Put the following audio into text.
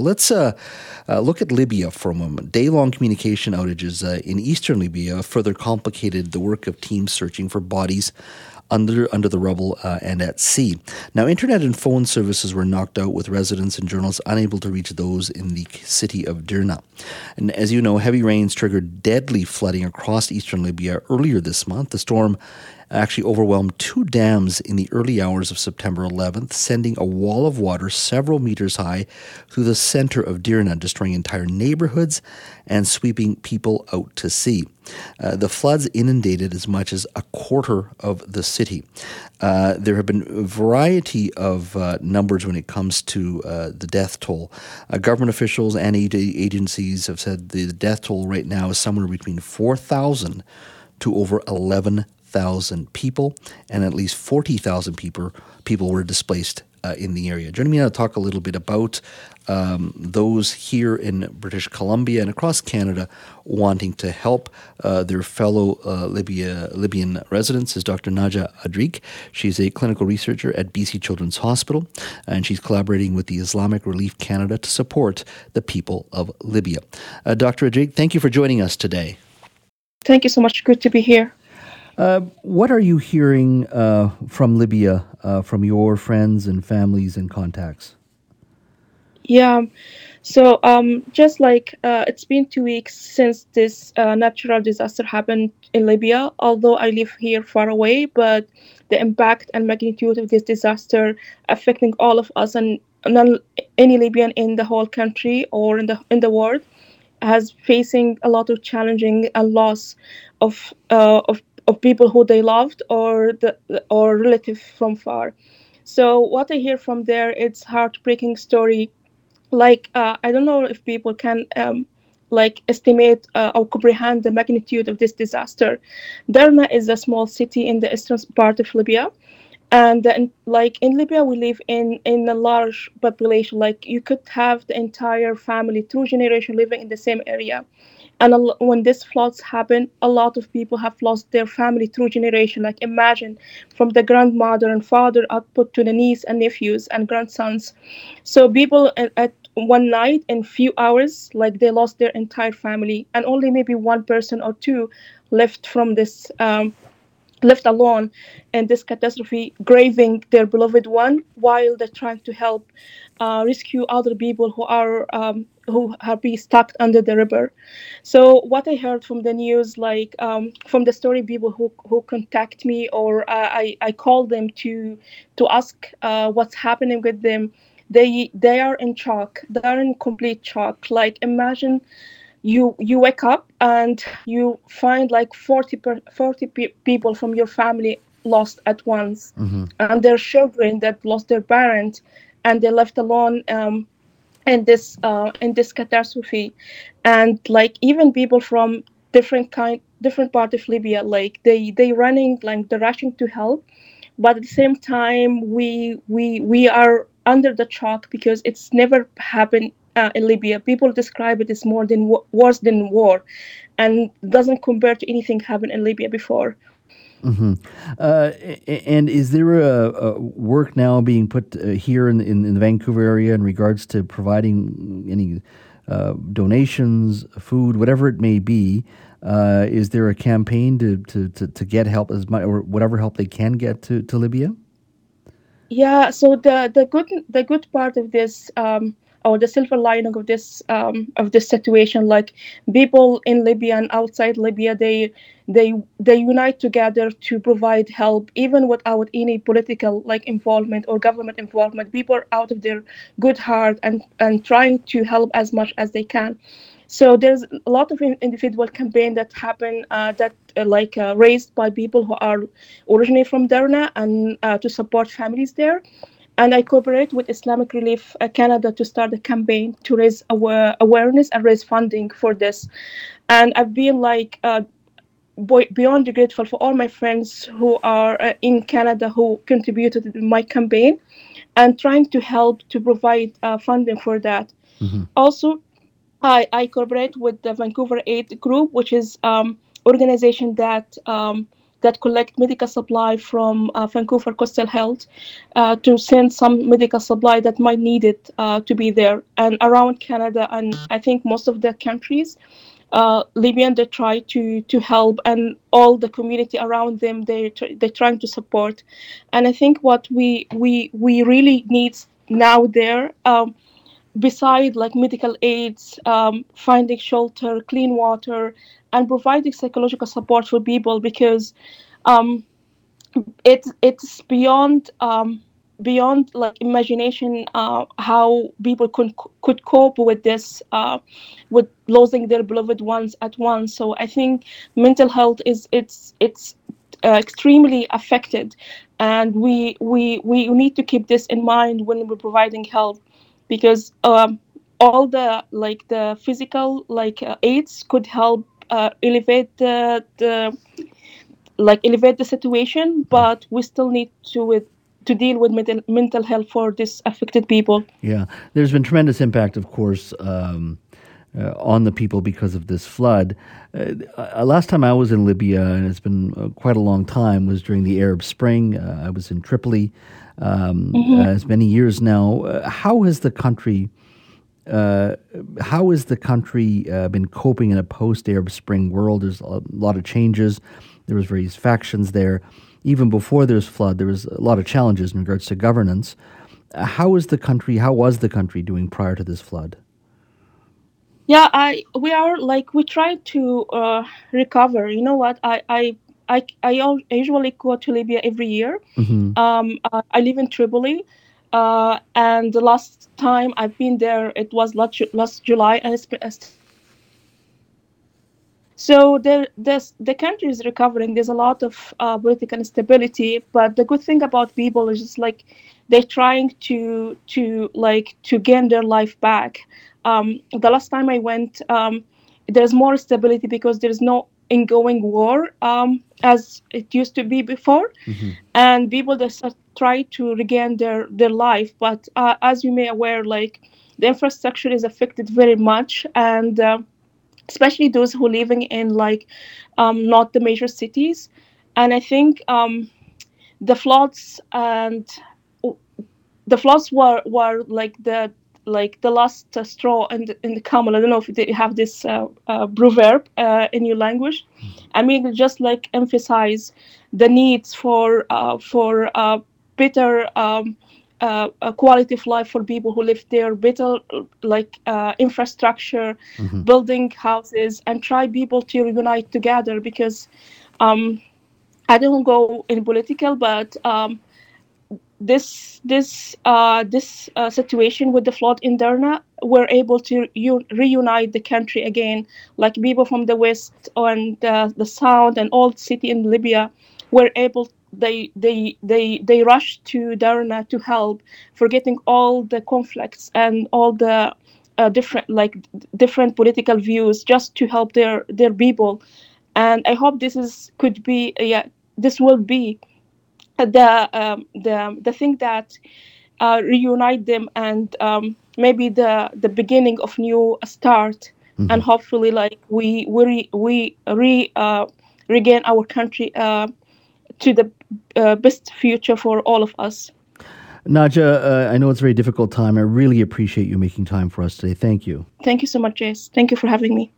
Well, let's uh, uh, look at Libya for a moment. Day long communication outages uh, in eastern Libya further complicated the work of teams searching for bodies under under the rubble uh, and at sea. Now, internet and phone services were knocked out, with residents and journalists unable to reach those in the city of Derna. And as you know, heavy rains triggered deadly flooding across eastern Libya earlier this month. The storm actually overwhelmed two dams in the early hours of September 11th, sending a wall of water several meters high through the center of Derna, destroying entire neighborhoods and sweeping people out to sea. Uh, the floods inundated as much as a quarter of the city. Uh, there have been a variety of uh, numbers when it comes to uh, the death toll. Uh, government officials and aid agencies have said the death toll right now is somewhere between 4,000 to over 11,000 thousand people, and at least forty thousand people people were displaced uh, in the area. Joining me now to talk a little bit about um, those here in British Columbia and across Canada wanting to help uh, their fellow uh, Libya, Libyan residents is Dr. Najah Adreak. She's a clinical researcher at BC Children's Hospital, and she's collaborating with the Islamic Relief Canada to support the people of Libya. Uh, Dr. Adreak, thank you for joining us today. Thank you so much. Good to be here. Uh, what are you hearing uh, from Libya, uh, from your friends and families and contacts? Yeah, so um, just like uh, it's been two weeks since this uh, natural disaster happened in Libya, although I live here far away, but the impact and magnitude of this disaster affecting all of us and any Libyan in the whole country or in the in the world has facing a lot of challenging and loss of uh, of of people who they loved or the or relative from far. So what I hear from there, it's heartbreaking story. Like uh, I don't know if people can um, like estimate uh, or comprehend the magnitude of this disaster. Derna is a small city in the eastern part of Libya, and in, like in Libya, we live in in a large population. Like you could have the entire family, two generation living in the same area and when this floods happen a lot of people have lost their family through generation. Like imagine from the grandmother and father up to the niece and nephews and grandsons. So people at, at one night in few hours like they lost their entire family. And only maybe one person or two left from this um, left alone in this catastrophe, grieving their beloved one while they're trying to help uh, rescue other people who are um, who have been stuck under the river. So what I heard from the news, like um, from the story people who, who contact me or uh, I I call them to to ask uh, what's happening with them. They they are in shock. They are in complete shock. Like imagine you you wake up and you find like 40 per, 40 pe- people from your family lost at once. Mm-hmm. and their children that lost their parents and they're left alone um, in this uh, in this catastrophe. And like even people from different kind different part of libya like they they running like they're rushing to help. But at the same time we we we are under the shock because it's never happened uh, in Libya. People describe it as more than worse than war, and doesn't compare to anything happened in Libya before. Mm-hmm. Uh, and is there a, a, work now being put uh, here in, in, in, the Vancouver area in regards to providing any uh, donations, food, whatever it may be? Uh, is there a campaign to, to, to, to, get help as much or whatever help they can get to, to Libya? Yeah. So the the good the good part of this um, or the silver lining of this um, of this situation like people in libya and outside libya they they they unite together to provide help even without any political like involvement or government involvement. People are out of their good heart and and trying to help as much as they can. So there's a lot of individual campaign that happen uh, that uh, like uh, raised by people who are originally from Derna and uh, to support families there and I cooperate with Islamic Relief uh, Canada to start a campaign to raise aware- awareness and raise funding for this. And I've been like uh, beyond grateful for all my friends who are uh, in Canada who contributed to my campaign and trying to help to provide uh, funding for that. Mm-hmm. Also, I, I cooperate with the Vancouver Aid Group, which is um, organization that um, that collect medical supply from uh, Vancouver Coastal Health uh, to send some medical supply that might need it uh, to be there. And around Canada, and I think most of the countries, uh, Libyan they try to to help, and all the community around them they they're trying to support. And I think what we we we really need now there. Um, beside like medical aids, um, finding shelter, clean water, and providing psychological support for people because um, it's it's beyond um, beyond like imagination uh, how people could could cope with this uh, with losing their beloved ones at once. So I think mental health is it's it's uh, extremely affected, and we we we need to keep this in mind when we're providing help because um, all the like the physical like uh, aids could help uh, elevate the, the like elevate the situation, but we still need to with to deal with mental, mental health for these affected people. Yeah, there's been tremendous impact, of course, um, uh, on the people because of this flood. Uh, uh last time I was in Libya, and it's been uh, quite a long time, was during the Arab Spring. Uh, I was in Tripoli. Um, mm-hmm. as many years now. how has the country uh, how has the country uh, been coping in a post-Arab Spring world? There's a lot of changes. There was various factions there. Even before there's flood, there was a lot of challenges in regards to governance. Uh, how is the country? How was the country doing prior to this flood? Yeah, I we are like we try to uh, recover. You know what? I I I, I usually go to Libya every year. Mm-hmm. Um, uh, I live in Tripoli, uh, and the last time I've been there, it was last, last July, and it's. So there, the country is recovering. There's a lot of uh, political instability, but the good thing about people is just like they're trying to to like to gain their life back. Um, the last time I went, um, there's more stability because there's no ongoing war um, as it used to be before, mm-hmm. and people just try to regain their their life. But uh, as you may aware, like the infrastructure is affected very much, and uh, especially those who living in like um, not the major cities. And I think um, the floods and the floods were were like the like the last uh, straw in the, in the camel. I don't know if you have this uh, uh, proverb uh, in your language. Hmm. I mean, just like emphasize the needs for uh, for uh, better um, quality of life for people who live there, better like infrastructure, mm-hmm. building houses, and try people to unite together because. Um, I don't go in political, but um, this this uh, this uh, situation with the flood in Derna were able to u- reunite the country again. Like people from the west and uh, the south and all city in Libya were able. They they they they rushed to Derna to help, forgetting all the conflicts and all the uh, different like different political views, just to help their their people. And I hope this is could be yeah this will be the um, the the thing that uh, reunite them and um, maybe the the beginning of new start mm-hmm. and hopefully like we we we re uh, regain our country uh, to the uh, best future for all of us. Najah, uh, I know it's a very difficult time. I really appreciate you making time for us today. Thank you. Thank you so much, Jace. Thank you for having me.